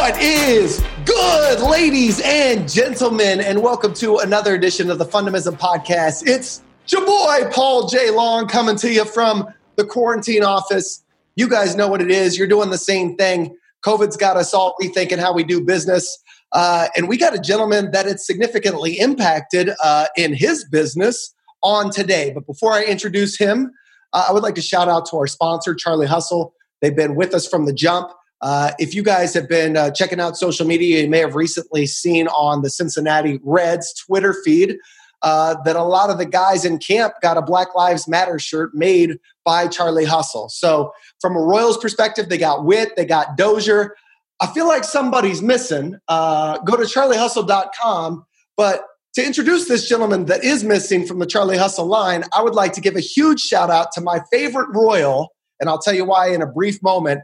What is good, ladies and gentlemen, and welcome to another edition of the Fundamism Podcast. It's your boy, Paul J. Long, coming to you from the quarantine office. You guys know what it is. You're doing the same thing. COVID's got us all rethinking how we do business. Uh, and we got a gentleman that it's significantly impacted uh, in his business on today. But before I introduce him, uh, I would like to shout out to our sponsor, Charlie Hustle. They've been with us from the jump. Uh, if you guys have been uh, checking out social media, you may have recently seen on the Cincinnati Reds Twitter feed uh, that a lot of the guys in camp got a Black Lives Matter shirt made by Charlie Hustle. So, from a Royals perspective, they got Witt, they got Dozier. I feel like somebody's missing. Uh, go to charliehustle.com. But to introduce this gentleman that is missing from the Charlie Hustle line, I would like to give a huge shout out to my favorite Royal, and I'll tell you why in a brief moment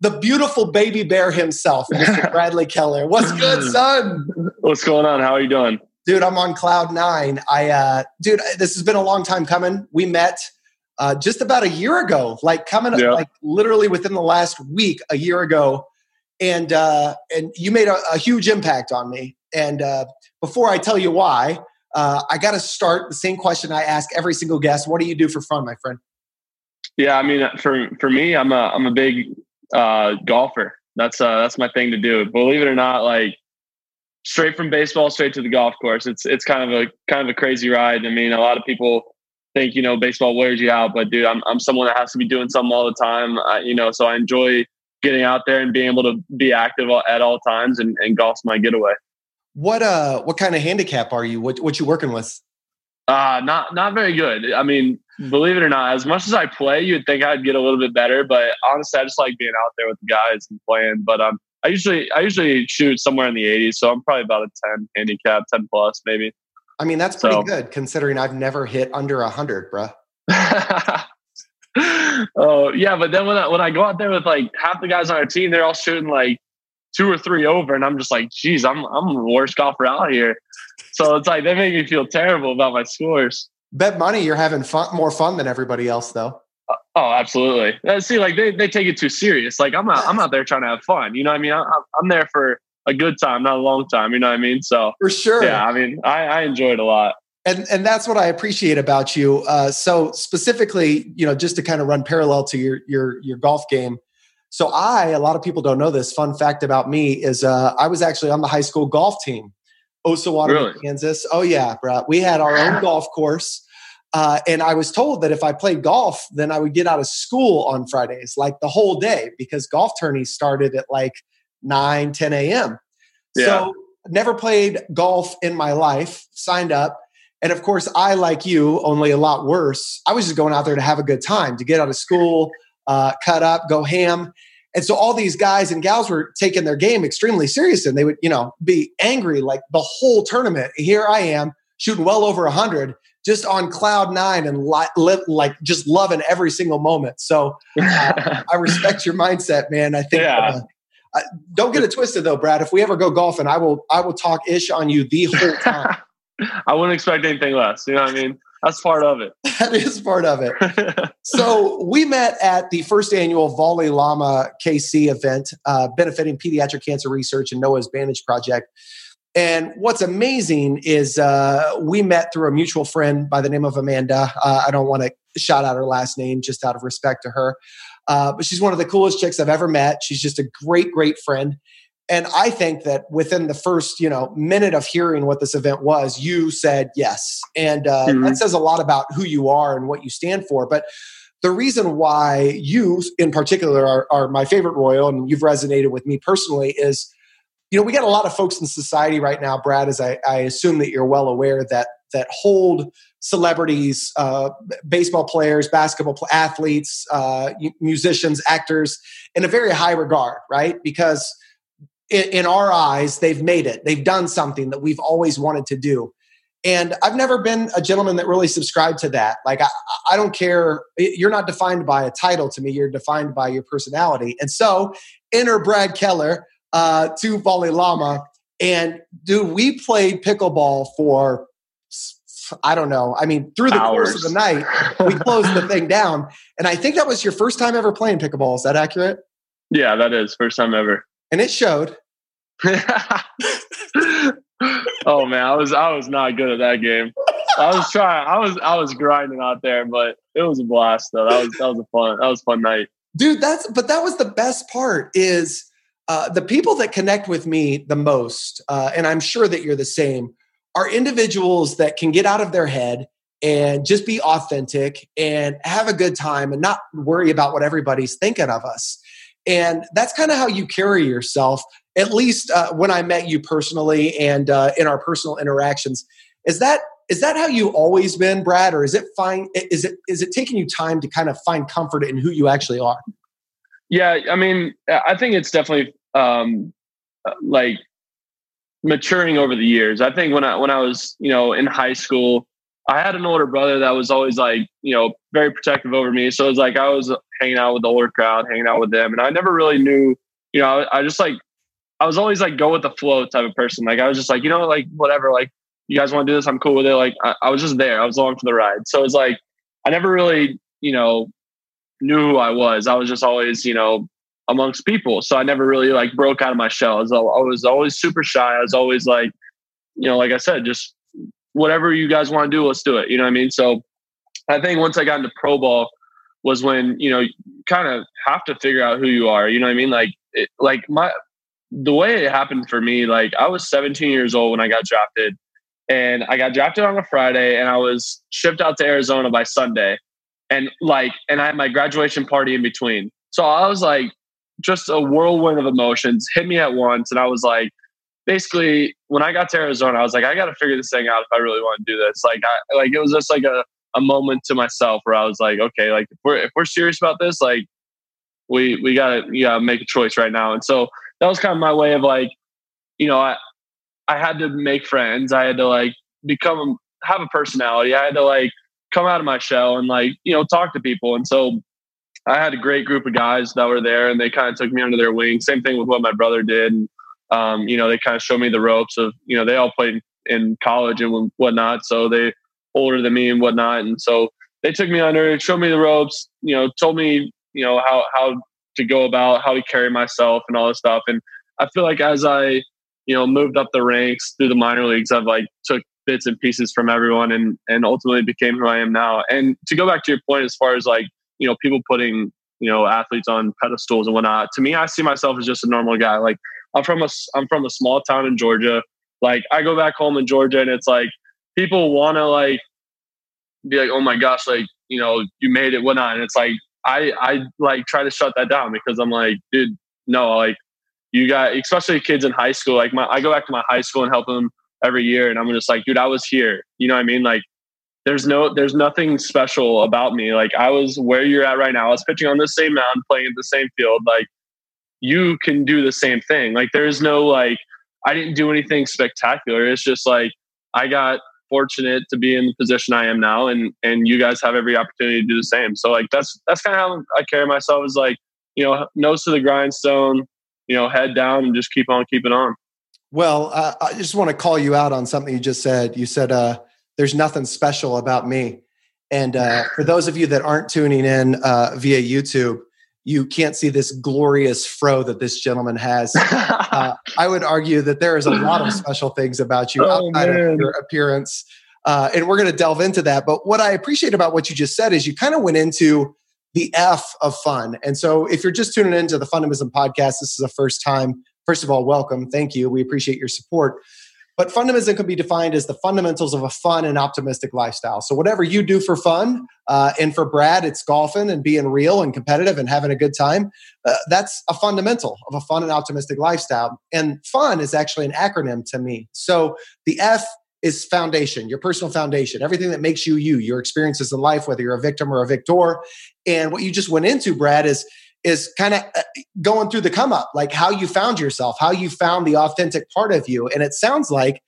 the beautiful baby bear himself, Mr. Bradley Keller. What's good, son? What's going on? How are you doing? Dude, I'm on cloud nine. I, uh, dude, this has been a long time coming. We met uh, just about a year ago, like coming, yeah. like literally within the last week, a year ago, and uh, and you made a, a huge impact on me. And uh, before I tell you why, uh, I got to start the same question I ask every single guest: What do you do for fun, my friend? Yeah, I mean, for for me, I'm a I'm a big uh, golfer. That's uh, that's my thing to do. Believe it or not, like straight from baseball straight to the golf course. It's it's kind of a kind of a crazy ride. I mean, a lot of people think you know baseball wears you out, but dude, I'm I'm someone that has to be doing something all the time. Uh, you know, so I enjoy getting out there and being able to be active at all times, and, and golf's my getaway. What uh, what kind of handicap are you? What what you working with? Uh, not not very good. I mean, believe it or not, as much as I play, you'd think I'd get a little bit better. But honestly, I just like being out there with the guys and playing. But um, I usually I usually shoot somewhere in the 80s, so I'm probably about a 10 handicap, 10 plus maybe. I mean, that's pretty so. good considering I've never hit under hundred, bruh. oh yeah, but then when I, when I go out there with like half the guys on our team, they're all shooting like two or three over, and I'm just like, geez, I'm I'm the worst golfer out here. So it's like they make me feel terrible about my scores. Bet money you're having fun, more fun than everybody else, though. Uh, oh, absolutely. Uh, see, like they, they take it too serious. Like I'm out, I'm out there trying to have fun. You know what I mean? I, I'm there for a good time, not a long time. You know what I mean? So for sure. Yeah. I mean, I, I enjoy it a lot. And, and that's what I appreciate about you. Uh, so specifically, you know, just to kind of run parallel to your your your golf game. So I, a lot of people don't know this. Fun fact about me is uh, I was actually on the high school golf team Osawatomie, really? Kansas. Oh yeah, bro. We had our own golf course. Uh, and I was told that if I played golf, then I would get out of school on Fridays, like the whole day, because golf tourneys started at like 9, 10 a.m. Yeah. So never played golf in my life, signed up. And of course, I, like you, only a lot worse. I was just going out there to have a good time, to get out of school, uh, cut up, go ham. And so all these guys and gals were taking their game extremely serious and they would, you know, be angry like the whole tournament. Here I am shooting well over 100 just on cloud nine and li- live, like just loving every single moment. So uh, I respect your mindset, man. I think. Yeah. Uh, don't get it twisted though, Brad. If we ever go golfing, I will I will talk ish on you the whole time. I wouldn't expect anything less. You know what I mean? That's part of it. that is part of it. so we met at the first annual Volley Llama KC event, uh, benefiting pediatric cancer research and Noah's Bandage Project. And what's amazing is uh, we met through a mutual friend by the name of Amanda. Uh, I don't want to shout out her last name just out of respect to her. Uh, but she's one of the coolest chicks I've ever met. She's just a great, great friend and I think that within the first, you know, minute of hearing what this event was, you said yes, and uh, mm-hmm. that says a lot about who you are and what you stand for. But the reason why you, in particular, are, are my favorite royal, and you've resonated with me personally, is you know we got a lot of folks in society right now, Brad. As I, I assume that you're well aware that that hold celebrities, uh, baseball players, basketball athletes, uh, musicians, actors in a very high regard, right? Because in, our eyes, they've made it. They've done something that we've always wanted to do. And I've never been a gentleman that really subscribed to that. Like, I, I don't care. You're not defined by a title to me. You're defined by your personality. And so, enter Brad Keller uh, to Volley Llama. And dude, we played pickleball for, I don't know. I mean, through the Hours. course of the night, we closed the thing down. And I think that was your first time ever playing pickleball. Is that accurate? Yeah, that is. First time ever and it showed. oh man, I was I was not good at that game. I was trying. I was I was grinding out there, but it was a blast though. That was that was a fun that was a fun night, dude. That's but that was the best part is uh, the people that connect with me the most, uh, and I'm sure that you're the same, are individuals that can get out of their head and just be authentic and have a good time and not worry about what everybody's thinking of us. And that's kind of how you carry yourself, at least uh, when I met you personally and uh, in our personal interactions. Is that is that how you always been, Brad, or is it fine? Is it is it taking you time to kind of find comfort in who you actually are? Yeah, I mean, I think it's definitely um, uh, like maturing over the years. I think when I when I was you know in high school, I had an older brother that was always like, you know, very protective over me. So it was like I was hanging out with the older crowd, hanging out with them. And I never really knew, you know, I, I just like, I was always like go with the flow type of person. Like I was just like, you know, like whatever, like you guys want to do this, I'm cool with it. Like I, I was just there. I was along for the ride. So it's like I never really, you know, knew who I was. I was just always, you know, amongst people. So I never really like broke out of my shell. I was, I was always super shy. I was always like, you know, like I said, just whatever you guys want to do, let's do it. You know what I mean? So I think once I got into pro ball was when, you know, you kind of have to figure out who you are. You know what I mean? Like, it, like my, the way it happened for me, like I was 17 years old when I got drafted and I got drafted on a Friday and I was shipped out to Arizona by Sunday. And like, and I had my graduation party in between. So I was like, just a whirlwind of emotions hit me at once. And I was like, basically when I got to Arizona, I was like, I got to figure this thing out if I really want to do this. Like, I like it was just like a, a moment to myself where I was like, okay, like if we're if we're serious about this, like we we gotta gotta make a choice right now. And so that was kind of my way of like, you know, I I had to make friends. I had to like become have a personality. I had to like come out of my shell and like you know talk to people. And so I had a great group of guys that were there, and they kind of took me under their wing. Same thing with what my brother did. And um, you know, they kind of showed me the ropes of, you know, they all played in college and whatnot. So they older than me and whatnot. And so they took me under, showed me the ropes, you know, told me, you know, how, how to go about, how to carry myself and all this stuff. And I feel like as I, you know, moved up the ranks through the minor leagues, I've like took bits and pieces from everyone and, and ultimately became who I am now. And to go back to your point, as far as like, you know, people putting, you know, athletes on pedestals and whatnot, to me, I see myself as just a normal guy. Like I'm from a I'm from a small town in Georgia. Like I go back home in Georgia and it's like people want to like be like, oh my gosh, like you know you made it, whatnot. And it's like I I like try to shut that down because I'm like, dude, no, like you got especially kids in high school. Like my I go back to my high school and help them every year, and I'm just like, dude, I was here. You know what I mean? Like there's no there's nothing special about me. Like I was where you're at right now. I was pitching on the same mound, playing in the same field. Like you can do the same thing. Like there's no like I didn't do anything spectacular. It's just like I got fortunate to be in the position I am now and and you guys have every opportunity to do the same. So like that's that's kind of how I carry myself is like, you know, nose to the grindstone, you know, head down and just keep on keeping on. Well, uh, I just want to call you out on something you just said. You said uh there's nothing special about me. And uh, for those of you that aren't tuning in uh, via YouTube, you can't see this glorious fro that this gentleman has. uh, I would argue that there is a lot of special things about you oh, outside man. of your appearance. Uh, and we're going to delve into that. But what I appreciate about what you just said is you kind of went into the F of fun. And so if you're just tuning into the Fundamism podcast, this is the first time. First of all, welcome. Thank you. We appreciate your support. But fundamism can be defined as the fundamentals of a fun and optimistic lifestyle. So, whatever you do for fun, uh, and for Brad, it's golfing and being real and competitive and having a good time. Uh, that's a fundamental of a fun and optimistic lifestyle. And fun is actually an acronym to me. So, the F is foundation, your personal foundation, everything that makes you you, your experiences in life, whether you're a victim or a victor. And what you just went into, Brad, is is kind of uh, going through the come up, like how you found yourself, how you found the authentic part of you. And it sounds like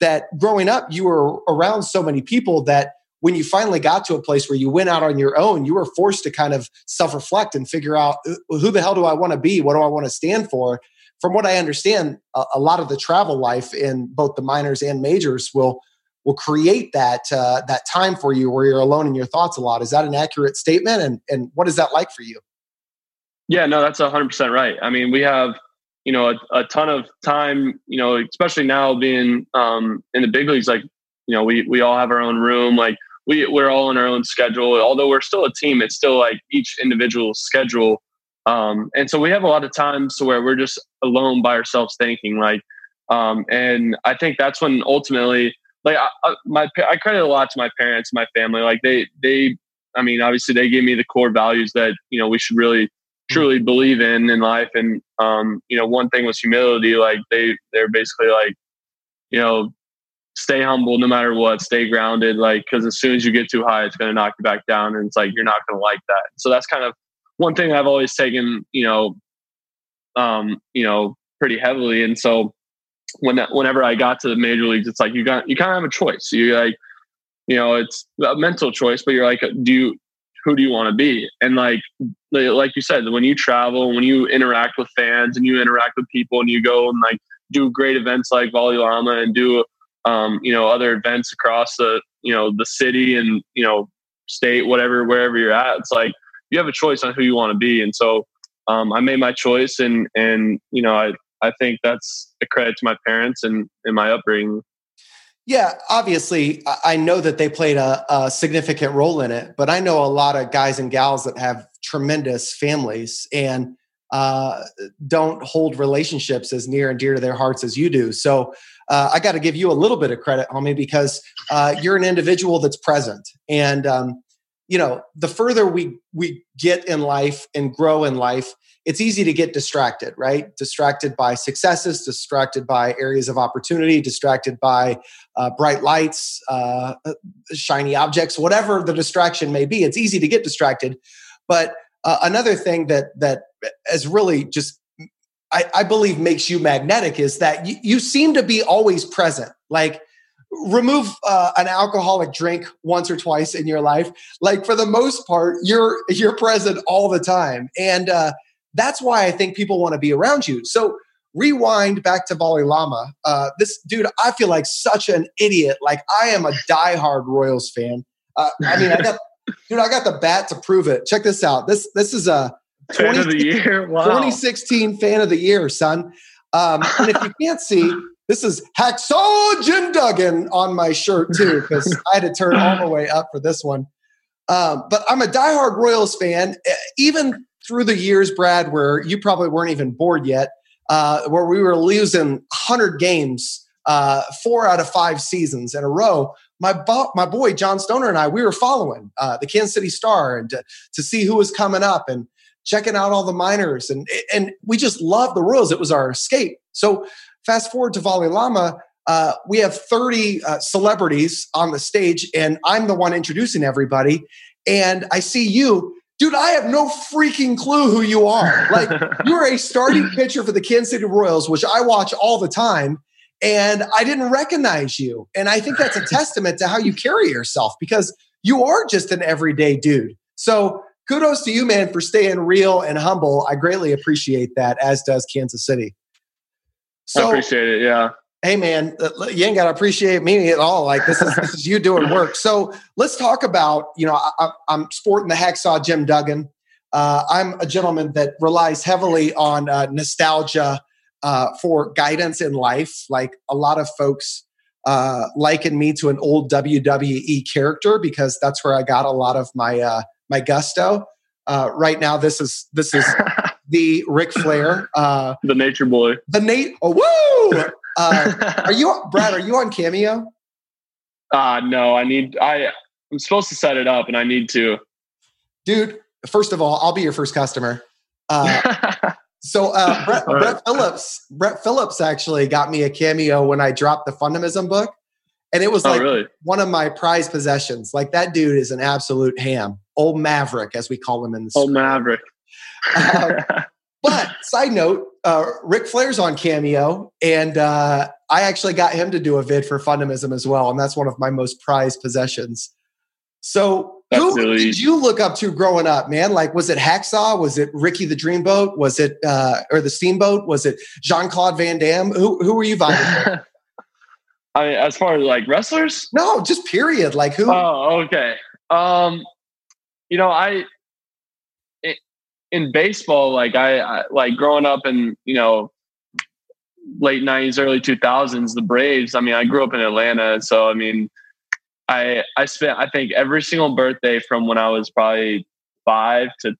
that growing up, you were around so many people that when you finally got to a place where you went out on your own, you were forced to kind of self reflect and figure out who the hell do I want to be? What do I want to stand for? From what I understand, a, lot of the travel life in both the minors and majors will will create that uh, that time for you where you're alone in your thoughts a lot. Is that an accurate statement? And and what is that like for you? Yeah, no, that's 100% right. I mean, we have, you know, a, a, ton of time, you know, especially now being um, in the big leagues, like, you know, we, we all have our own room. Like we, we're all in our own schedule. Although we're still a team, it's still like each individual schedule. Um, and so we have a lot of times to where we're just alone by ourselves thinking like, um, and I think that's when ultimately, like I, my, I credit a lot to my parents, my family, like they, they, I mean, obviously they gave me the core values that, you know, we should really truly believe in in life. And, um, you know, one thing was humility. Like they, they're basically like, you know, stay humble no matter what, stay grounded. Like, cause as soon as you get too high, it's going to knock you back down. And it's like, you're not going to like that. So that's kind of one thing I've always taken, you know, um, you know, pretty heavily. And so when, whenever I got to the major leagues, it's like, you got, you kind of have a choice. You like, you know, it's a mental choice, but you're like, do you, who do you want to be? And like, like you said, when you travel, when you interact with fans and you interact with people and you go and like do great events like Llama and do, um, you know, other events across the, you know, the city and, you know, state, whatever, wherever you're at, it's like you have a choice on who you want to be. And so um, I made my choice and, and, you know, I, I think that's a credit to my parents and, and my upbringing. Yeah, obviously, I know that they played a, a, significant role in it, but I know a lot of guys and gals that have tremendous families and uh, don't hold relationships as near and dear to their hearts as you do. So uh, I got to give you a little bit of credit, homie, because uh, you're an individual that's present. And um, you know, the further we we get in life and grow in life, it's easy to get distracted, right? Distracted by successes, distracted by areas of opportunity, distracted by uh, bright lights, uh, uh, shiny objects, whatever the distraction may be. It's easy to get distracted. But uh, another thing that that has really just I, I believe makes you magnetic is that you, you seem to be always present. Like remove uh, an alcoholic drink once or twice in your life like for the most part you're you're present all the time and uh, that's why I think people want to be around you. So rewind back to Volley Llama. Uh, this dude, I feel like such an idiot. Like I am a diehard Royals fan. Uh, I mean, I got dude, I got the bat to prove it. Check this out. This this is a 20, fan of the year. Wow. 2016 fan of the year, son. Um, and if you can't see, this is Hacksaw Jim Duggan on my shirt too, because I had to turn all the way up for this one. Um, but I'm a diehard Royals fan. Even through the years, Brad, where you probably weren't even bored yet, uh, where we were losing 100 games, uh, four out of five seasons in a row. My, bo- my boy John Stoner and I, we were following uh, the Kansas City Star and to, to see who was coming up and checking out all the minors, and and we just loved the Royals. It was our escape. So fast forward to Volley Llama. Uh, we have 30 uh, celebrities on the stage, and I'm the one introducing everybody. And I see you, dude, I have no freaking clue who you are. Like, you're a starting pitcher for the Kansas City Royals, which I watch all the time. And I didn't recognize you. And I think that's a testament to how you carry yourself because you are just an everyday dude. So kudos to you, man, for staying real and humble. I greatly appreciate that, as does Kansas City. So, I appreciate it. Yeah. Hey man uh, you ain't got to appreciate me at all like this is this is you doing work. So let's talk about you know I, am sporting the hacksaw jim duggan. Uh, i'm a gentleman that relies heavily on uh, nostalgia uh, for guidance in life. Like a lot of folks uh, liken me to an old wwe character because that's where i got a lot of my uh, my gusto. Right now this is this is the Ric Flair, uh, the Nature Boy, the Nate. Oh, woo! Uh, are you Brad? Are you on Cameo? Uh no. I need. I I'm supposed to set it up, and I need to. Dude, first of all, I'll be your first customer. Uh, so uh, Brett, right. Brett Phillips, Brett Phillips actually got me a cameo when I dropped the Fundamism book, and it was oh, like really? one of my prized possessions. Like that dude is an absolute ham, old Maverick, as we call him in the old Maverick. Uh, but side note, uh, Ric Flair's on Cameo, and uh, I actually got him to do a vid for Fundamism as well, and that's one of my most prized possessions. So, that's who did you look up to growing up, man? Like, was it Hacksaw? Was it Ricky the Dreamboat? Was it uh, or the Steamboat? Was it Jean Claude Van Damme? Who who were you vibing I mean, as far as like wrestlers? No, just period. Like who? Oh, okay. Um, you know, I in baseball, like I, I, like growing up in you know late '90s, early 2000s, the Braves. I mean, I grew up in Atlanta, so I mean, I I spent I think every single birthday from when I was probably five to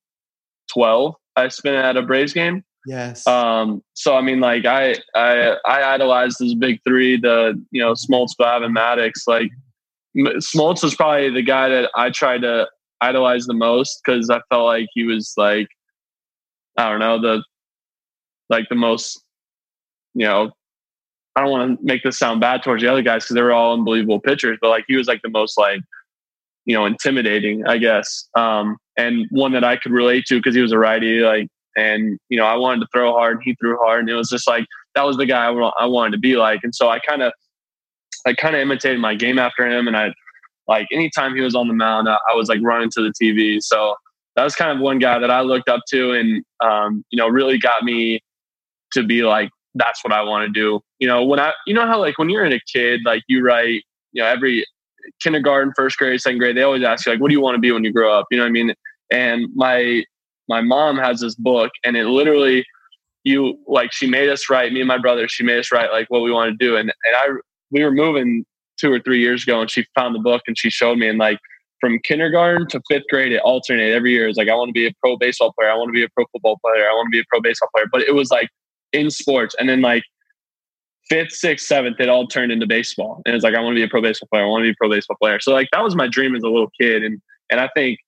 twelve, I spent at a Braves game. Yes. Um. So I mean, like I I I idolized this big three, the you know Smoltz, Babb, and Maddux. Like Smoltz was probably the guy that I tried to idolize the most because I felt like he was like I don't know the like the most you know I don't want to make this sound bad towards the other guys because they were all unbelievable pitchers, but like he was like the most like you know intimidating, I guess, um, and one that I could relate to because he was a righty, like, and you know I wanted to throw hard, and he threw hard, and it was just like that was the guy I, I wanted to be like, and so I kind of I kind of imitated my game after him, and I like anytime he was on the mound, I, I was like running to the TV, so that was kind of one guy that I looked up to, and um, you know really got me to be like that's what I want to do. You know, when I, you know how like when you're in a kid, like you write, you know, every kindergarten, first grade, second grade, they always ask you like, what do you want to be when you grow up? You know what I mean? And my, my mom has this book and it literally, you like, she made us write, me and my brother, she made us write like what we want to do. And, and I, we were moving two or three years ago and she found the book and she showed me and like, from kindergarten to fifth grade, it alternated every year. It's like, I want to be a pro baseball player. I want to be a pro football player. I want to be a pro baseball player. But it was like in sports. And then like fifth, sixth, seventh, it all turned into baseball. And it's like, I want to be a pro baseball player. I want to be a pro baseball player. So like that was my dream as a little kid. And and I think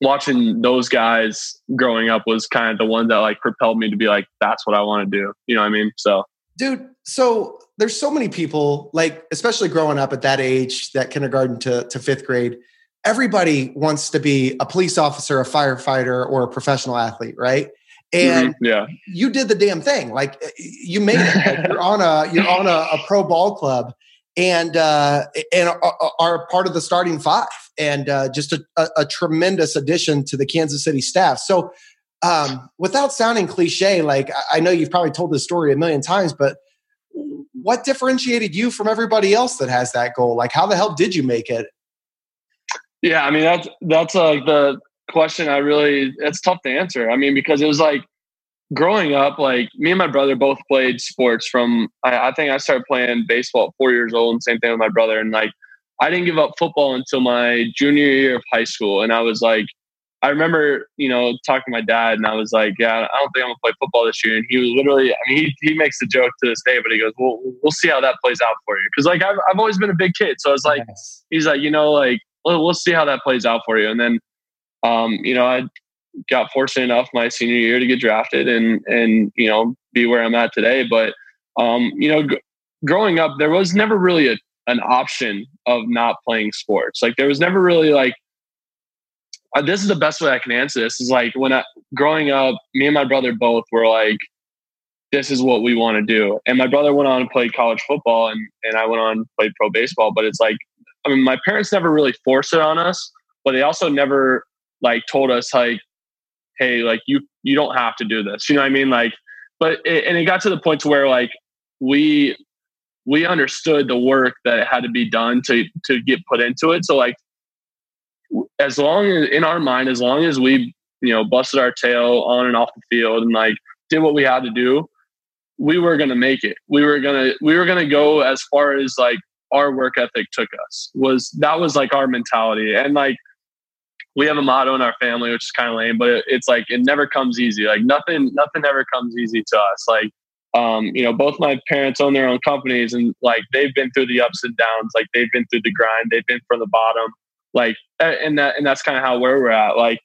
watching those guys growing up was kind of the one that like propelled me to be like, that's what I want to do. You know what I mean? So dude, so there's so many people, like especially growing up at that age, that kindergarten to, to fifth grade, everybody wants to be a police officer, a firefighter, or a professional athlete, right? Mm-hmm. and mm-hmm. yeah you did the damn thing like you made it like you're on a you're on a, a pro ball club and uh and are, are part of the starting five and uh just a, a, a tremendous addition to the kansas city staff so um without sounding cliche like i know you've probably told this story a million times but what differentiated you from everybody else that has that goal like how the hell did you make it yeah i mean that's that's like the question I really it's tough to answer. I mean, because it was like growing up, like me and my brother both played sports from I, I, think I started playing baseball at four years old and same thing with my brother. And like I didn't give up football until my junior year of high school. And I was like I remember, you know, talking to my dad and I was like, Yeah, I don't think I'm gonna play football this year. And he was literally I mean he he makes the joke to this day, but he goes, Well we'll see how that plays out for you. Cause like I've I've always been a big kid. So it's like yes. he's like, you know, like well, we'll see how that plays out for you. And then um, you know, I got fortunate enough my senior year to get drafted and and you know be where I'm at today. But um, you know, g- growing up, there was never really a, an option of not playing sports. Like there was never really like uh, this is the best way I can answer this. Is like when I growing up, me and my brother both were like, this is what we want to do. And my brother went on and played college football, and and I went on and played pro baseball. But it's like, I mean, my parents never really forced it on us, but they also never like told us like hey like you you don't have to do this you know what i mean like but it, and it got to the point to where like we we understood the work that had to be done to to get put into it so like as long as in our mind as long as we you know busted our tail on and off the field and like did what we had to do we were going to make it we were going to we were going to go as far as like our work ethic took us was that was like our mentality and like we have a motto in our family, which is kind of lame, but it, it's like it never comes easy. Like nothing, nothing ever comes easy to us. Like, um, you know, both my parents own their own companies, and like they've been through the ups and downs. Like they've been through the grind. They've been from the bottom. Like, and that and that's kind of how where we're at. Like,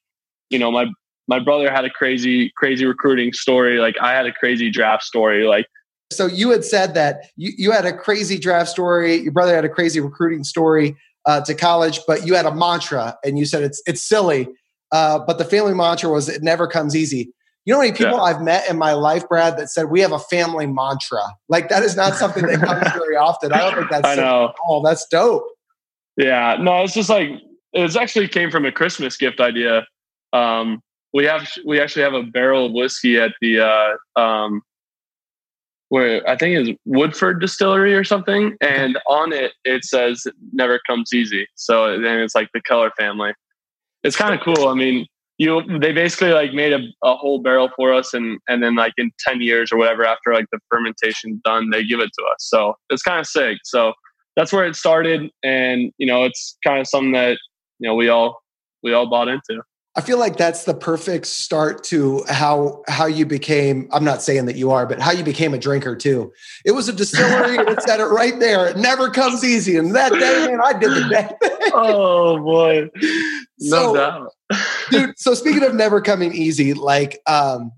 you know, my my brother had a crazy, crazy recruiting story. Like I had a crazy draft story. Like so you had said that you, you had a crazy draft story. Your brother had a crazy recruiting story uh, to college, but you had a mantra and you said it's it's silly, uh, but the family mantra was it never comes easy. You know how many people yeah. I've met in my life, Brad, that said we have a family mantra? Like that is not something that comes very often. I don't think that's I know. Oh, that's dope. Yeah, no, it's just like it actually came from a Christmas gift idea. Um, we have we actually have a barrel of whiskey at the uh, um, where I think is Woodford Distillery or something, and on it it says "Never comes easy." So then it's like the Keller family. It's kind of cool. I mean, you they basically like made a, a whole barrel for us and and then like in 10 years or whatever after like the fermentation done they give it to us so it's kind of sick so that's where it started and you know it's kind of something that you know we all we all bought into I feel like that's the perfect start to how how you became. I'm not saying that you are, but how you became a drinker too. It was a distillery, and it said it right there. It never comes easy, and that day, man, I did the day. oh boy, no so, doubt, dude. So speaking of never coming easy, like, um,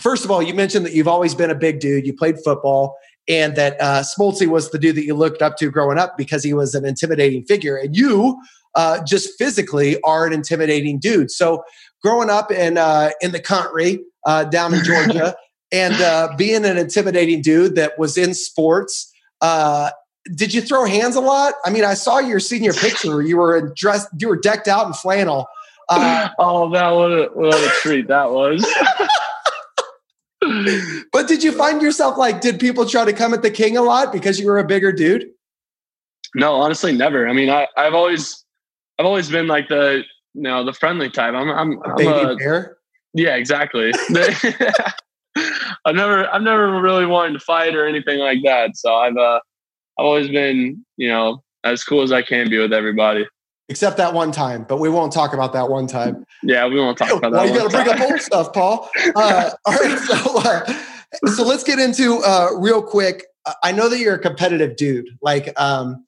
first of all, you mentioned that you've always been a big dude. You played football, and that uh, Smoltzy was the dude that you looked up to growing up because he was an intimidating figure, and you uh, just physically are an intimidating dude. So growing up in uh, in the country uh, down in Georgia and uh, being an intimidating dude that was in sports. Uh, did you throw hands a lot? I mean, I saw your senior picture. You were dressed, you were decked out in flannel. Uh, oh, that what a, what a treat that was. but did you find yourself like, did people try to come at the king a lot because you were a bigger dude? No, honestly, never. I mean, I, I've always I've always been like the you know the friendly type. I'm I'm, I'm baby a, bear. Yeah, exactly. I've never I've never really wanted to fight or anything like that. So I've uh I've always been you know as cool as I can be with everybody. Except that one time, but we won't talk about that one time. Yeah, we won't talk about that. Well, you got to bring up old stuff, Paul. Uh, all right, so uh, so let's get into uh, real quick. I know that you're a competitive dude. Like, um,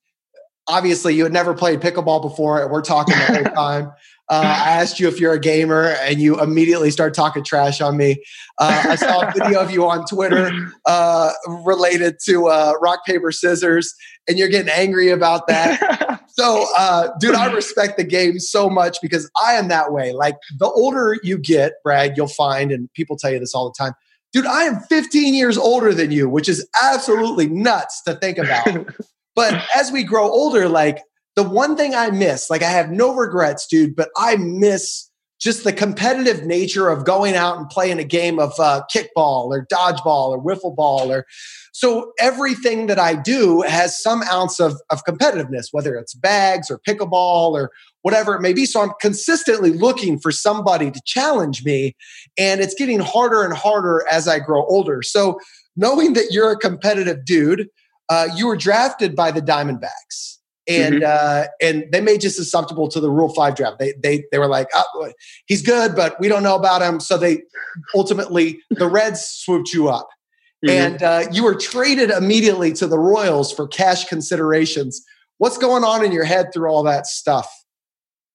obviously you had never played pickleball before and we're talking the whole time uh, i asked you if you're a gamer and you immediately start talking trash on me uh, i saw a video of you on twitter uh, related to uh, rock paper scissors and you're getting angry about that so uh, dude i respect the game so much because i am that way. Like the older you get brad you'll find and people tell you this all the time dude i am 15 years older than you which is absolutely nuts to think about. But as we grow older, like the one thing I miss, like I have no regrets, dude, but I miss just the competitive nature of going out and playing a game of uh, kickball or dodgeball or wiffle ball or so everything that I do has some ounce of, of competitiveness, whether it's bags or pickleball or whatever it may be. So I'm consistently looking for somebody to challenge me, and it's getting harder and harder as I grow older. So knowing that you're a competitive dude, uh, you were drafted by the Diamondbacks. And mm-hmm. uh, and they made you susceptible to the Rule Five draft. They they they were like, oh, he's good, but we don't know about him. So they ultimately the Reds swooped you up, mm-hmm. and uh, you were traded immediately to the Royals for cash considerations. What's going on in your head through all that stuff?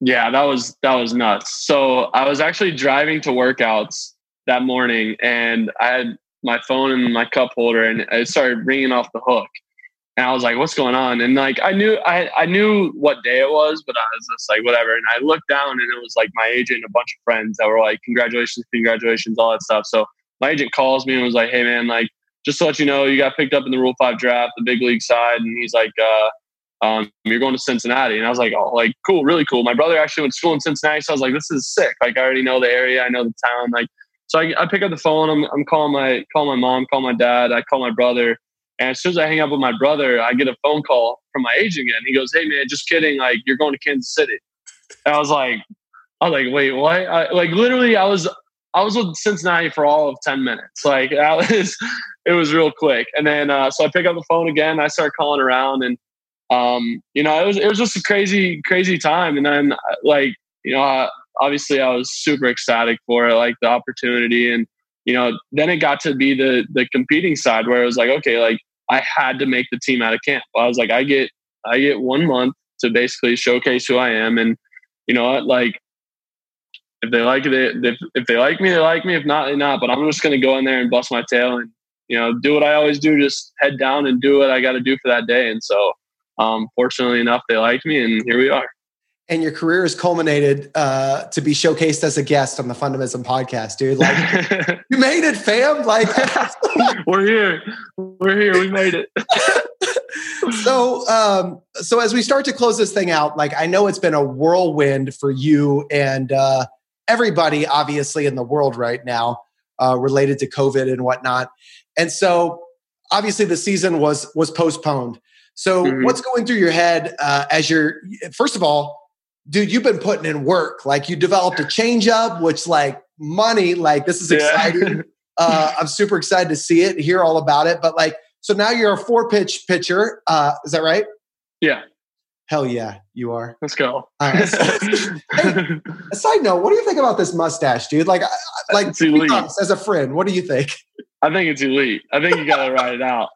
Yeah, that was that was nuts. So I was actually driving to workouts that morning, and I had my phone in my cup holder, and it started ringing off the hook. And I was like, what's going on? And like, I knew, I, I knew what day it was, but I was just like, whatever. And I looked down and it was like my agent and a bunch of friends that were like, congratulations, congratulations, all that stuff. So my agent calls me and was like, hey man, like, just to let you know, you got picked up in the Rule 5 draft, the big league side. And he's like, uh, um, you're going to Cincinnati. And I was like, oh, like, cool, really cool. My brother actually went to school in Cincinnati. So I was like, this is sick. Like, I already know the area. I know the town. Like, so I, I pick up the phone. I'm, I'm calling my, call my mom, call my dad. I call my brother and as soon as I hang up with my brother, I get a phone call from my agent again. He goes, "Hey man, just kidding. Like you're going to Kansas City." And I was like, I was like, "Wait, what?" I, like literally, I was I was with Cincinnati for all of ten minutes. Like that was it was real quick. And then uh, so I pick up the phone again. I start calling around, and um, you know, it was it was just a crazy crazy time. And then like you know, uh, obviously I was super ecstatic for it, like the opportunity and you know, then it got to be the the competing side where it was like, okay, like I had to make the team out of camp. I was like, I get I get one month to basically showcase who I am, and you know what, like if they like it, if, if they like me, they like me. If not, they not. But I'm just gonna go in there and bust my tail and you know do what I always do, just head down and do what I got to do for that day. And so, um, fortunately enough, they liked me, and here we are and your career has culminated uh, to be showcased as a guest on the Fundamism podcast, dude. Like, you made it, fam. Like, we're here. We're here. We made it. so, um, so as we start to close this thing out, like, I know it's been a whirlwind for you and uh, everybody, obviously, in the world right now, uh, related to COVID and whatnot. And so, obviously, the season was was postponed. So, mm-hmm. what's going through your head uh, as you're, first of all, dude, you've been putting in work. Like you developed a change up, which like money, like this is exciting. Yeah. uh, I'm super excited to see it, hear all about it. But like, so now you're a four pitch pitcher. Uh, is that right? Yeah. Hell yeah, you are. Let's go. hey, a side note, what do you think about this mustache, dude? Like, like honest, as a friend, what do you think? I think it's elite. I think you got to ride it out.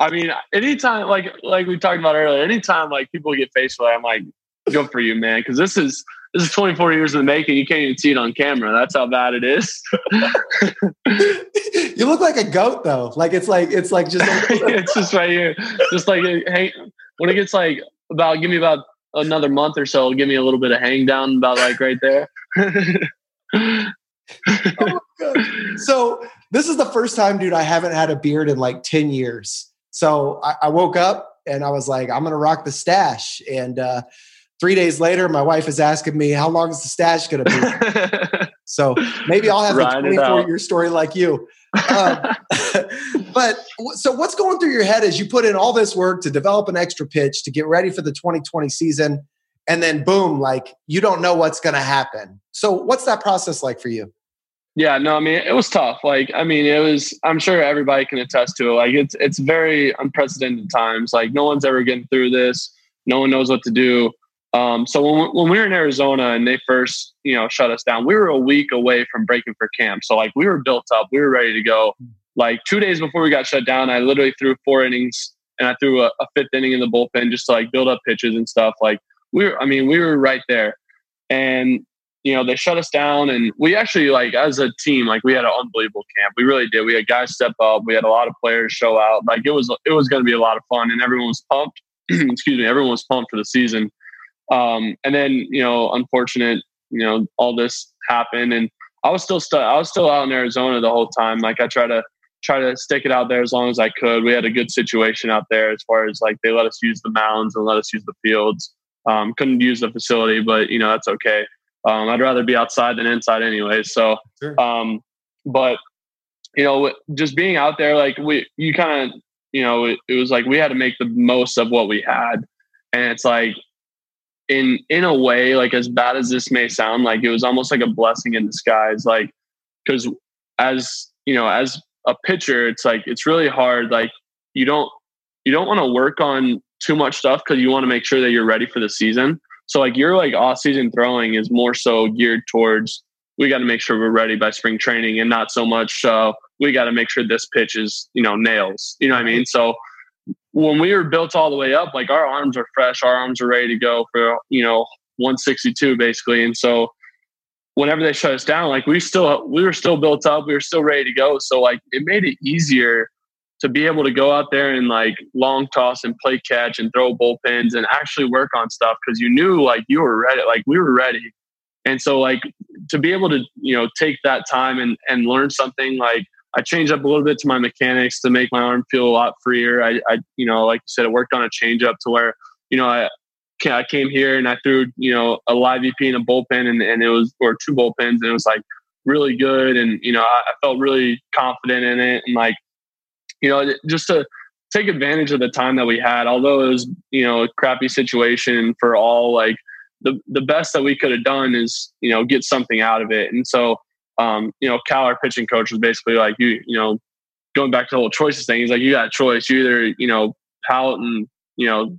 I mean, anytime, like like we talked about earlier, anytime like people get facial, I'm like, good for you, man, because this is this is 24 years in the making. You can't even see it on camera. That's how bad it is. you look like a goat, though. Like it's like it's like just it's just right here, just like hey, when it gets like about give me about another month or so, give me a little bit of hang down about like right there. oh so this is the first time, dude, I haven't had a beard in like 10 years. So I, I woke up and I was like, I'm gonna rock the stash. And uh three days later, my wife is asking me, how long is the stash going to be? so maybe I'll have Ride a 24 year story like you. Um, but so what's going through your head as you put in all this work to develop an extra pitch to get ready for the 2020 season? And then boom, like you don't know what's going to happen. So what's that process like for you? Yeah, no, I mean it was tough. Like, I mean, it was. I'm sure everybody can attest to it. Like, it's it's very unprecedented times. Like, no one's ever getting through this. No one knows what to do. Um, so when, when we were in Arizona and they first, you know, shut us down, we were a week away from breaking for camp. So like we were built up, we were ready to go. Like two days before we got shut down, I literally threw four innings and I threw a, a fifth inning in the bullpen just to like build up pitches and stuff. Like we were, I mean, we were right there. And you know, they shut us down and we actually like as a team, like we had an unbelievable camp. We really did. We had guys step up. We had a lot of players show out. Like it was it was gonna be a lot of fun and everyone was pumped. Excuse me, everyone was pumped for the season. Um, and then, you know, unfortunate, you know, all this happened and I was still stu- I was still out in Arizona the whole time. Like I try to try to stick it out there as long as I could. We had a good situation out there as far as like they let us use the mounds and let us use the fields. Um, couldn't use the facility, but you know that's okay. Um, I'd rather be outside than inside anyway. So, sure. um, but you know, just being out there, like we, you kind of, you know, it, it was like we had to make the most of what we had, and it's like in in a way like as bad as this may sound like it was almost like a blessing in disguise like because as you know as a pitcher it's like it's really hard like you don't you don't want to work on too much stuff because you want to make sure that you're ready for the season. So like your like off season throwing is more so geared towards we got to make sure we're ready by spring training and not so much uh, we got to make sure this pitch is you know nails you know what i mean? So when we were built all the way up, like our arms are fresh, our arms are ready to go for, you know, 162 basically. And so whenever they shut us down, like we still, we were still built up, we were still ready to go. So like it made it easier to be able to go out there and like long toss and play catch and throw bullpens and actually work on stuff because you knew like you were ready, like we were ready. And so like to be able to, you know, take that time and, and learn something like I changed up a little bit to my mechanics to make my arm feel a lot freer. I, I you know, like you said, I worked on a change up to where, you know, I, I came here and I threw, you know, a live BP in a bullpen and, and it was, or two bullpens and it was like really good. And, you know, I, I felt really confident in it. And like, you know, just to take advantage of the time that we had, although it was, you know, a crappy situation for all, like the, the best that we could have done is, you know, get something out of it. And so, um, you know, Cal, our pitching coach, was basically like, you, you know, going back to the whole choices thing. He's like, you got a choice. You either, you know, pout and, you know,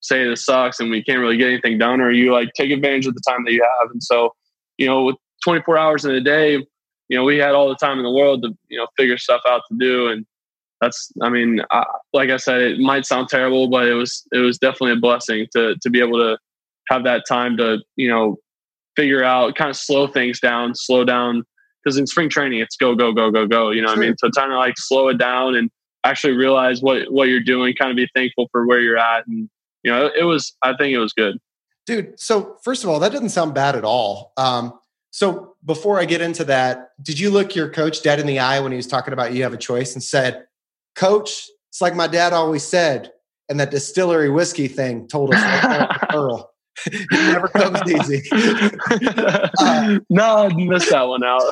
say this sucks and we can't really get anything done, or you like take advantage of the time that you have. And so, you know, with 24 hours in a day, you know, we had all the time in the world to, you know, figure stuff out to do. And that's, I mean, I, like I said, it might sound terrible, but it was, it was definitely a blessing to, to be able to have that time to, you know, figure out, kind of slow things down, slow down. Because in spring training, it's go, go, go, go, go. You know what I mean? So trying to like slow it down and actually realize what what you're doing, kind of be thankful for where you're at, and you know, it was. I think it was good, dude. So first of all, that doesn't sound bad at all. Um, so before I get into that, did you look your coach dead in the eye when he was talking about you have a choice and said, "Coach, it's like my dad always said," and that distillery whiskey thing told us like Earl. it never comes easy. uh, no, I missed that one out.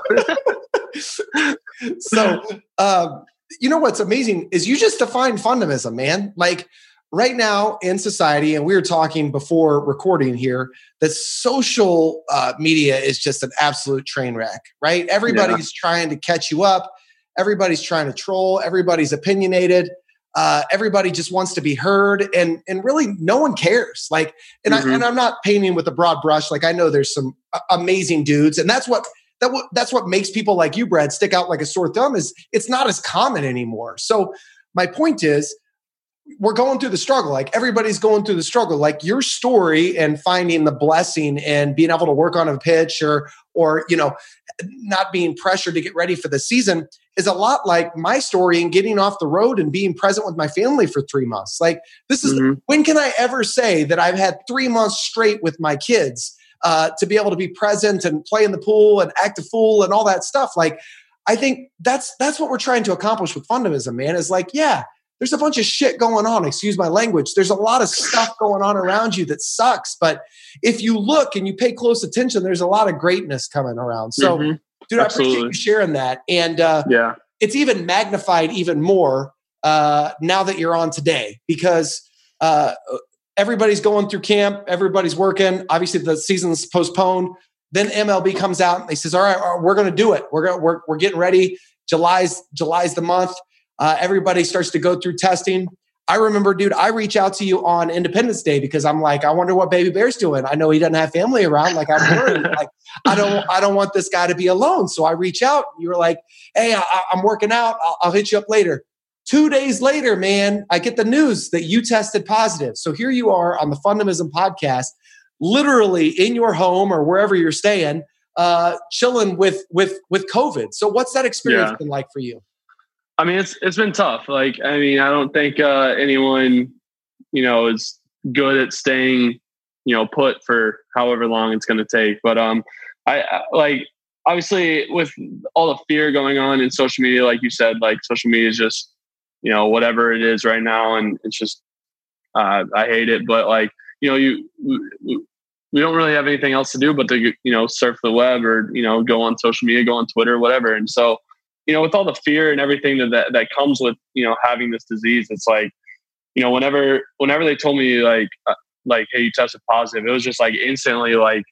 so, um, you know what's amazing is you just define fundamism, man. Like, right now in society, and we were talking before recording here, that social uh, media is just an absolute train wreck, right? Everybody's yeah. trying to catch you up. Everybody's trying to troll. Everybody's opinionated. Uh, everybody just wants to be heard, and and really no one cares. Like, and mm-hmm. I and I'm not painting with a broad brush. Like, I know there's some amazing dudes, and that's what that w- that's what makes people like you, Brad, stick out like a sore thumb. Is it's not as common anymore. So my point is we're going through the struggle. Like everybody's going through the struggle. Like your story and finding the blessing and being able to work on a pitch or or you know not being pressured to get ready for the season is a lot like my story and getting off the road and being present with my family for 3 months. Like this is mm-hmm. when can I ever say that I've had 3 months straight with my kids uh, to be able to be present and play in the pool and act a fool and all that stuff like I think that's that's what we're trying to accomplish with Fundamism, man. Is like, yeah, there's a bunch of shit going on. Excuse my language. There's a lot of stuff going on around you that sucks. But if you look and you pay close attention, there's a lot of greatness coming around. So, mm-hmm. Dude, Absolutely. I appreciate you sharing that. And uh, yeah, it's even magnified even more uh, now that you're on today because uh, everybody's going through camp, everybody's working. Obviously, the season's postponed. Then MLB comes out and they says, "All right, we're going to do it. We're going we're we're getting ready. July's July's the month." Uh, everybody starts to go through testing. I remember, dude, I reach out to you on Independence Day because I'm like, I wonder what Baby Bear's doing. I know he doesn't have family around. Like I'm worried. like I don't, I don't want this guy to be alone. So I reach out. You were like, Hey, I, am working out. I'll, I'll hit you up later. Two days later, man, I get the news that you tested positive. So here you are on the Fundamism podcast, literally in your home or wherever you're staying, uh, chilling with with with COVID. So what's that experience yeah. been like for you? I mean, it's it's been tough. Like, I mean, I don't think uh, anyone, you know, is good at staying, you know, put for however long it's going to take. But um, I, I like obviously with all the fear going on in social media, like you said, like social media is just, you know, whatever it is right now, and it's just, uh, I hate it. But like, you know, you we don't really have anything else to do but to you know surf the web or you know go on social media, go on Twitter, whatever, and so you know, with all the fear and everything that, that, that comes with, you know, having this disease, it's like, you know, whenever, whenever they told me like, uh, like, Hey, you tested positive, it was just like instantly like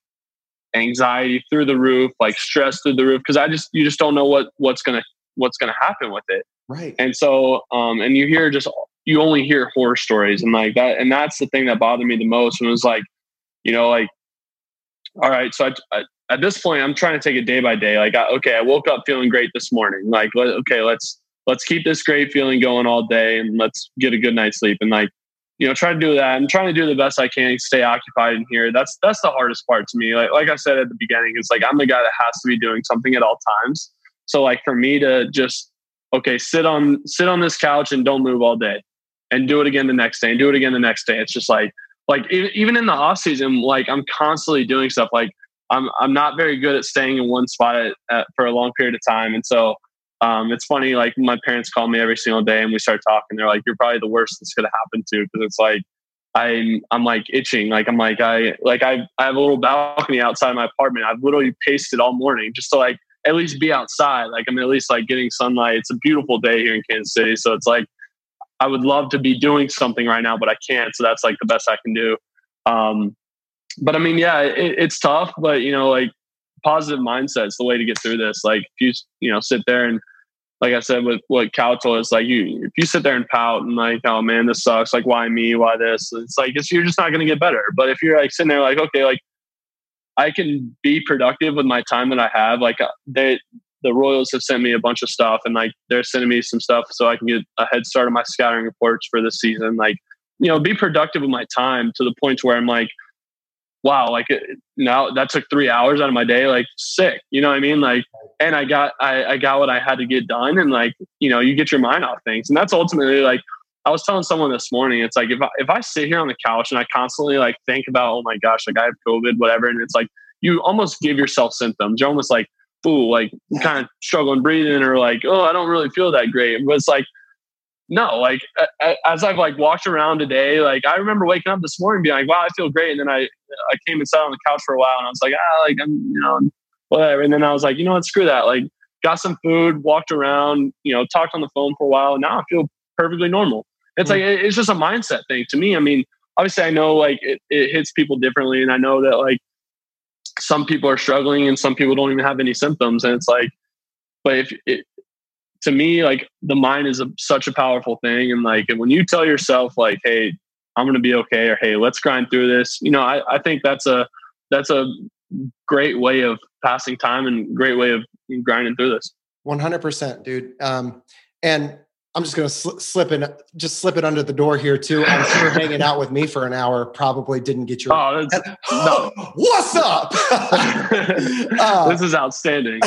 anxiety through the roof, like stress through the roof. Cause I just, you just don't know what, what's going to, what's going to happen with it. Right. And so, um, and you hear just, you only hear horror stories and like that. And that's the thing that bothered me the most. And it was like, you know, like, all right, so I, I, at this point, I'm trying to take it day by day. Like, okay, I woke up feeling great this morning. Like, okay, let's let's keep this great feeling going all day, and let's get a good night's sleep. And like, you know, try to do that. I'm trying to do the best I can, stay occupied in here. That's that's the hardest part to me. Like like I said at the beginning, it's like I'm the guy that has to be doing something at all times. So like for me to just okay, sit on sit on this couch and don't move all day, and do it again the next day, and do it again the next day. It's just like like even in the off season, like I'm constantly doing stuff like I'm I'm not very good at staying in one spot at, at, for a long period of time, and so um, it's funny. Like my parents call me every single day, and we start talking. They're like, "You're probably the worst that's gonna happen to," because it's like I'm I'm like itching. Like I'm like I like I I have a little balcony outside my apartment. I've literally it all morning just to like at least be outside. Like I'm at least like getting sunlight. It's a beautiful day here in Kansas City, so it's like I would love to be doing something right now, but I can't. So that's like the best I can do. Um, but I mean, yeah, it, it's tough, but you know, like positive mindset's the way to get through this. Like if you you know sit there and like I said with what Cal told us, like you if you sit there and pout and like, oh man, this sucks. Like why me? Why this? It's like it's, you're just not going to get better. But if you're like sitting there like, okay, like I can be productive with my time that I have. Like uh, they the Royals have sent me a bunch of stuff and like they're sending me some stuff so I can get a head start on my scouting reports for this season. Like, you know, be productive with my time to the point where I'm like, wow, like now that took three hours out of my day, like sick, you know what I mean? Like, and I got, I, I got what I had to get done. And like, you know, you get your mind off things. And that's ultimately like, I was telling someone this morning, it's like, if I, if I sit here on the couch and I constantly like think about, oh my gosh, like I have COVID, whatever. And it's like, you almost give yourself symptoms. You're almost like, ooh, like kind of struggling breathing or like, oh, I don't really feel that great. But it's like, no, like as I've like walked around today, like I remember waking up this morning being like, wow, I feel great. And then I, I came and sat on the couch for a while and I was like, ah, like I'm, you know, whatever. And then I was like, you know what, screw that. Like got some food, walked around, you know, talked on the phone for a while. And now I feel perfectly normal. It's like it's just a mindset thing to me. I mean, obviously, I know like it, it hits people differently, and I know that like some people are struggling and some people don't even have any symptoms, and it's like, but if it, to me, like the mind is a, such a powerful thing, and like and when you tell yourself like, "Hey, I'm going to be okay," or "Hey, let's grind through this," you know, I, I think that's a that's a great way of passing time and great way of grinding through this. 100%, dude. Um, and I'm just going to sl- slip in, just slip it under the door here too. I'm sure hanging out with me for an hour probably didn't get your. Oh, no. What's up? uh, this is outstanding.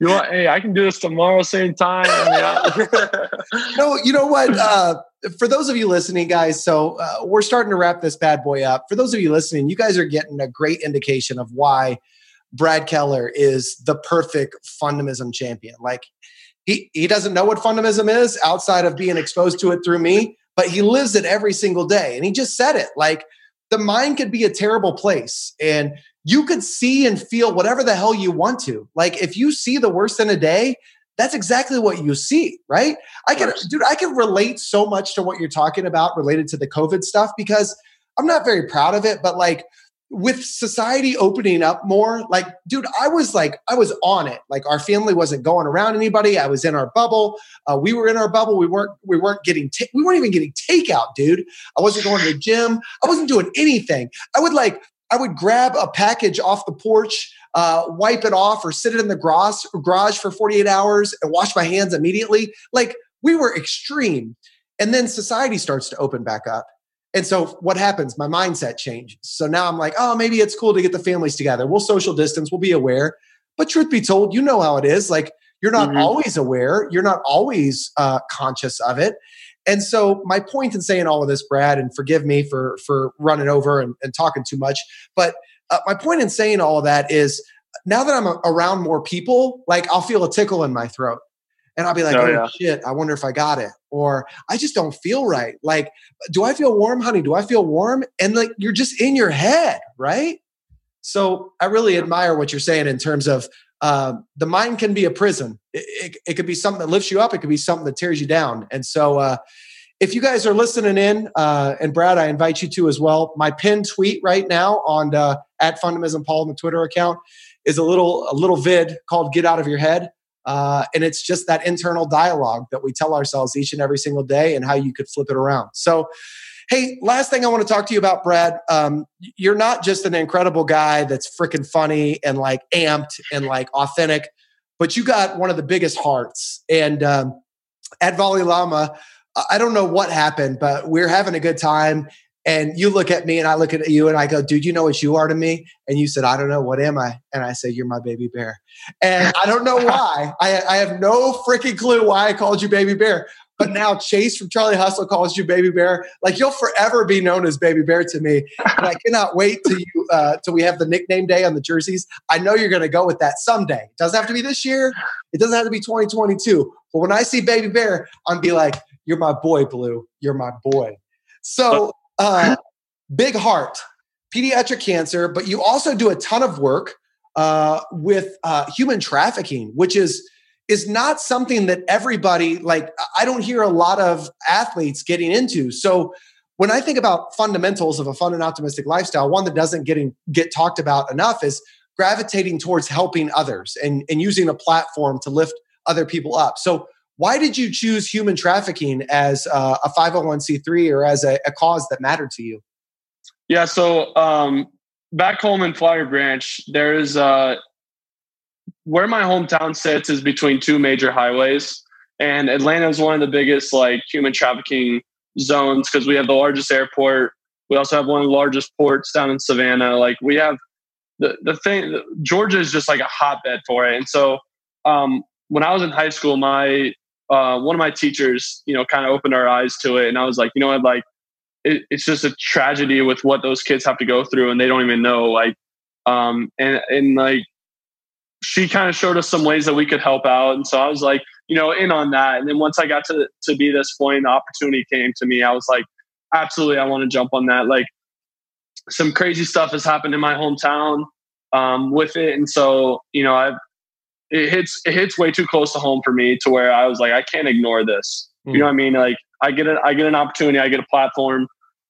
You want? Hey, I can do this tomorrow, same time. no, you know what? Uh, for those of you listening, guys, so uh, we're starting to wrap this bad boy up. For those of you listening, you guys are getting a great indication of why Brad Keller is the perfect fundamism champion. Like he he doesn't know what fundamism is outside of being exposed to it through me, but he lives it every single day. And he just said it. Like the mind could be a terrible place and you could see and feel whatever the hell you want to. Like if you see the worst in a day, that's exactly what you see, right? I can dude, I can relate so much to what you're talking about related to the COVID stuff because I'm not very proud of it, but like with society opening up more, like, dude, I was like, I was on it. Like, our family wasn't going around anybody. I was in our bubble. Uh, we were in our bubble. We weren't. We weren't getting. Ta- we weren't even getting takeout, dude. I wasn't going to the gym. I wasn't doing anything. I would like. I would grab a package off the porch, uh, wipe it off, or sit it in the garage, garage for 48 hours and wash my hands immediately. Like we were extreme. And then society starts to open back up. And so what happens? My mindset changes. So now I'm like, oh, maybe it's cool to get the families together. We'll social distance, we'll be aware. But truth be told, you know how it is. Like you're not mm-hmm. always aware, you're not always uh, conscious of it. And so my point in saying all of this, Brad, and forgive me for for running over and, and talking too much, but uh, my point in saying all of that is now that I'm around more people, like I'll feel a tickle in my throat and I'll be like, oh, oh yeah. shit, I wonder if I got it. Or I just don't feel right. Like, do I feel warm, honey? Do I feel warm? And like, you're just in your head, right? So I really admire what you're saying in terms of um, the mind can be a prison. It, it, it, could be something that lifts you up. It could be something that tears you down. And so, uh, if you guys are listening in, uh, and Brad, I invite you to as well. My pinned tweet right now on uh, at Fundamism Paul on the Twitter account is a little a little vid called "Get Out of Your Head." Uh, and it's just that internal dialogue that we tell ourselves each and every single day and how you could flip it around. So, hey, last thing I want to talk to you about, Brad. Um, you're not just an incredible guy that's freaking funny and like amped and like authentic, but you got one of the biggest hearts. And um, at Volley Llama, I don't know what happened, but we're having a good time and you look at me and I look at you and I go, dude, you know what you are to me? And you said, I don't know. What am I? And I say, you're my baby bear. And I don't know why. I, I have no freaking clue why I called you baby bear. But now Chase from Charlie Hustle calls you Baby Bear. Like you'll forever be known as Baby Bear to me. And I cannot wait till you uh, till we have the nickname day on the jerseys. I know you're going to go with that someday. It doesn't have to be this year. It doesn't have to be 2022. But when I see Baby Bear, I'm be like, "You're my boy, Blue. You're my boy." So uh, big heart, pediatric cancer, but you also do a ton of work uh, with uh, human trafficking, which is is not something that everybody like. I don't hear a lot of athletes getting into. So when I think about fundamentals of a fun and optimistic lifestyle, one that doesn't getting get talked about enough is gravitating towards helping others and, and using a platform to lift other people up. So why did you choose human trafficking as uh, a 501c3 or as a, a, cause that mattered to you? Yeah, so um, back home in Flowery Branch, there's uh, where my hometown sits is between two major highways, and Atlanta is one of the biggest like human trafficking zones because we have the largest airport. We also have one of the largest ports down in Savannah. Like we have the the thing, Georgia is just like a hotbed for it, and so um, when I was in high school, my uh, one of my teachers, you know, kind of opened our eyes to it. And I was like, you know what, like, it, it's just a tragedy with what those kids have to go through and they don't even know. Like, um, and, and like, she kind of showed us some ways that we could help out. And so I was like, you know, in on that. And then once I got to, to be this point, the opportunity came to me. I was like, absolutely, I want to jump on that. Like, some crazy stuff has happened in my hometown um, with it. And so, you know, I've, it hits it hits way too close to home for me to where I was like, I can't ignore this. Mm. You know what I mean? Like I get it. I get an opportunity. I get a platform.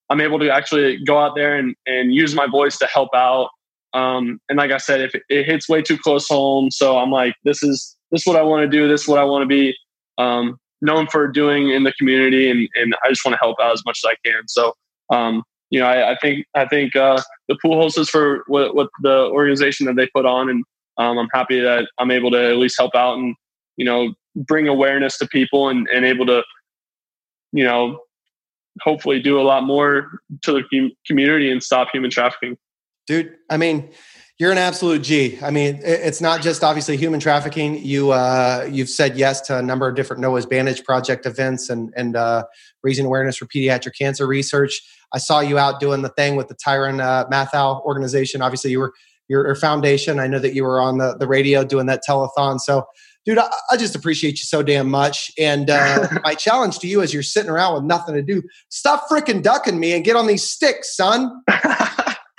I'm able to actually go out there and, and use my voice to help out. Um, and like I said, if it, it, hits way too close home, so I'm like, this is this is what I want to do. This is what I want to be um, known for doing in the community, and and I just want to help out as much as I can. So um, you know, I, I, think I think uh, the pool hostess for what, what the organization that they put on, and um, I'm happy that I'm able to at least help out and you know bring awareness to people and, and able to you know hopefully do a lot more to the community and stop human trafficking. Dude, I mean, you're an absolute G. I mean, it's not just obviously human trafficking. You uh, you've said yes to a number of different Noah's bandage Project events and and uh, raising awareness for pediatric cancer research. I saw you out doing the thing with the Tyron uh, Mathau organization. Obviously, you were your, foundation. I know that you were on the, the radio doing that telethon. So, dude, I, I just appreciate you so damn much. And uh, my challenge to you as you're sitting around with nothing to do, stop freaking ducking me and get on these sticks, son.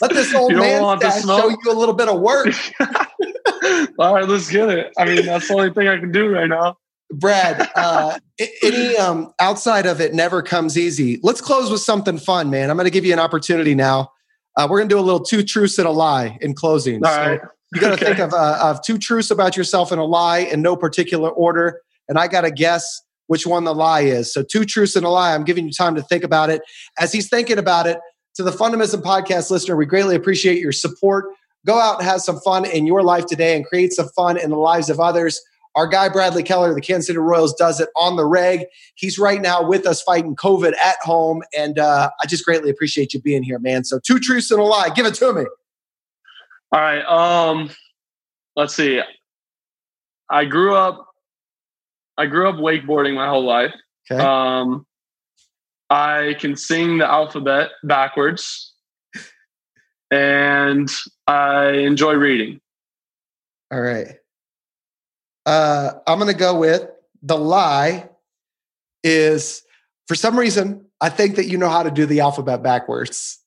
Let this old man show you a little bit of work. All right, let's get it. I mean, that's the only thing I can do right now. Brad, uh, any um, outside of it never comes easy. Let's close with something fun, man. I'm going to give you an opportunity now. Uh, we're going to do a little two truths and a lie in closing. All so right. You got to okay. think of, uh, of two truths about yourself and a lie in no particular order. And I got to guess which one the lie is. So, two truths and a lie. I'm giving you time to think about it. As he's thinking about it, to the Fundamism podcast listener, we greatly appreciate your support. Go out and have some fun in your life today and create some fun in the lives of others. Our guy Bradley Keller, the Kansas City Royals, does it on the reg. He's right now with us fighting COVID at home, and uh, I just greatly appreciate you being here, man. So two truths and a lie. Give it to me. All right. Um, let's see. I grew up. I grew up wakeboarding my whole life. Okay. Um, I can sing the alphabet backwards, and I enjoy reading. All right. Uh, I'm going to go with the lie is for some reason, I think that you know how to do the alphabet backwards.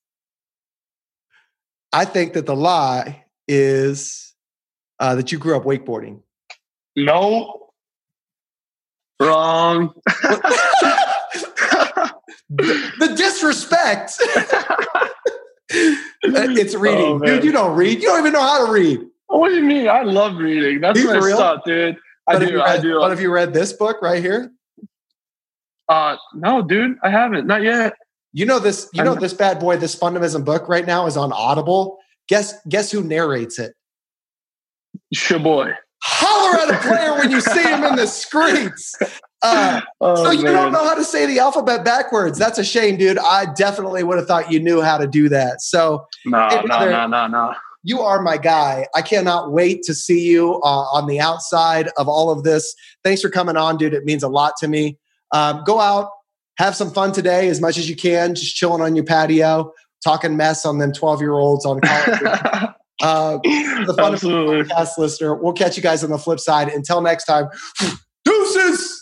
I think that the lie is uh, that you grew up wakeboarding. No. Wrong. the, disrespect. it's reading. Oh, Dude, you don't read. You don't even know how to read. What do you mean? I love reading. That's my real? stuff, dude. I do. Read, I do. What have you read this book right here? Uh, no, dude, I haven't. Not yet. You know this. You I'm, know this bad boy. This Fundamism book right now is on Audible. Guess guess who narrates it? boy. Holler at a player when you see him in the streets. Uh, oh, so you man. don't know how to say the alphabet backwards. That's a shame, dude. I definitely would have thought you knew how to do that. So no, no, no, no, no you are my guy. I cannot wait to see you uh, on the outside of all of this. Thanks for coming on, dude. It means a lot to me. Um, go out, have some fun today as much as you can, just chilling on your patio, talking mess on them 12 year olds on college. uh, the fun podcast listener. We'll catch you guys on the flip side. Until next time, deuces.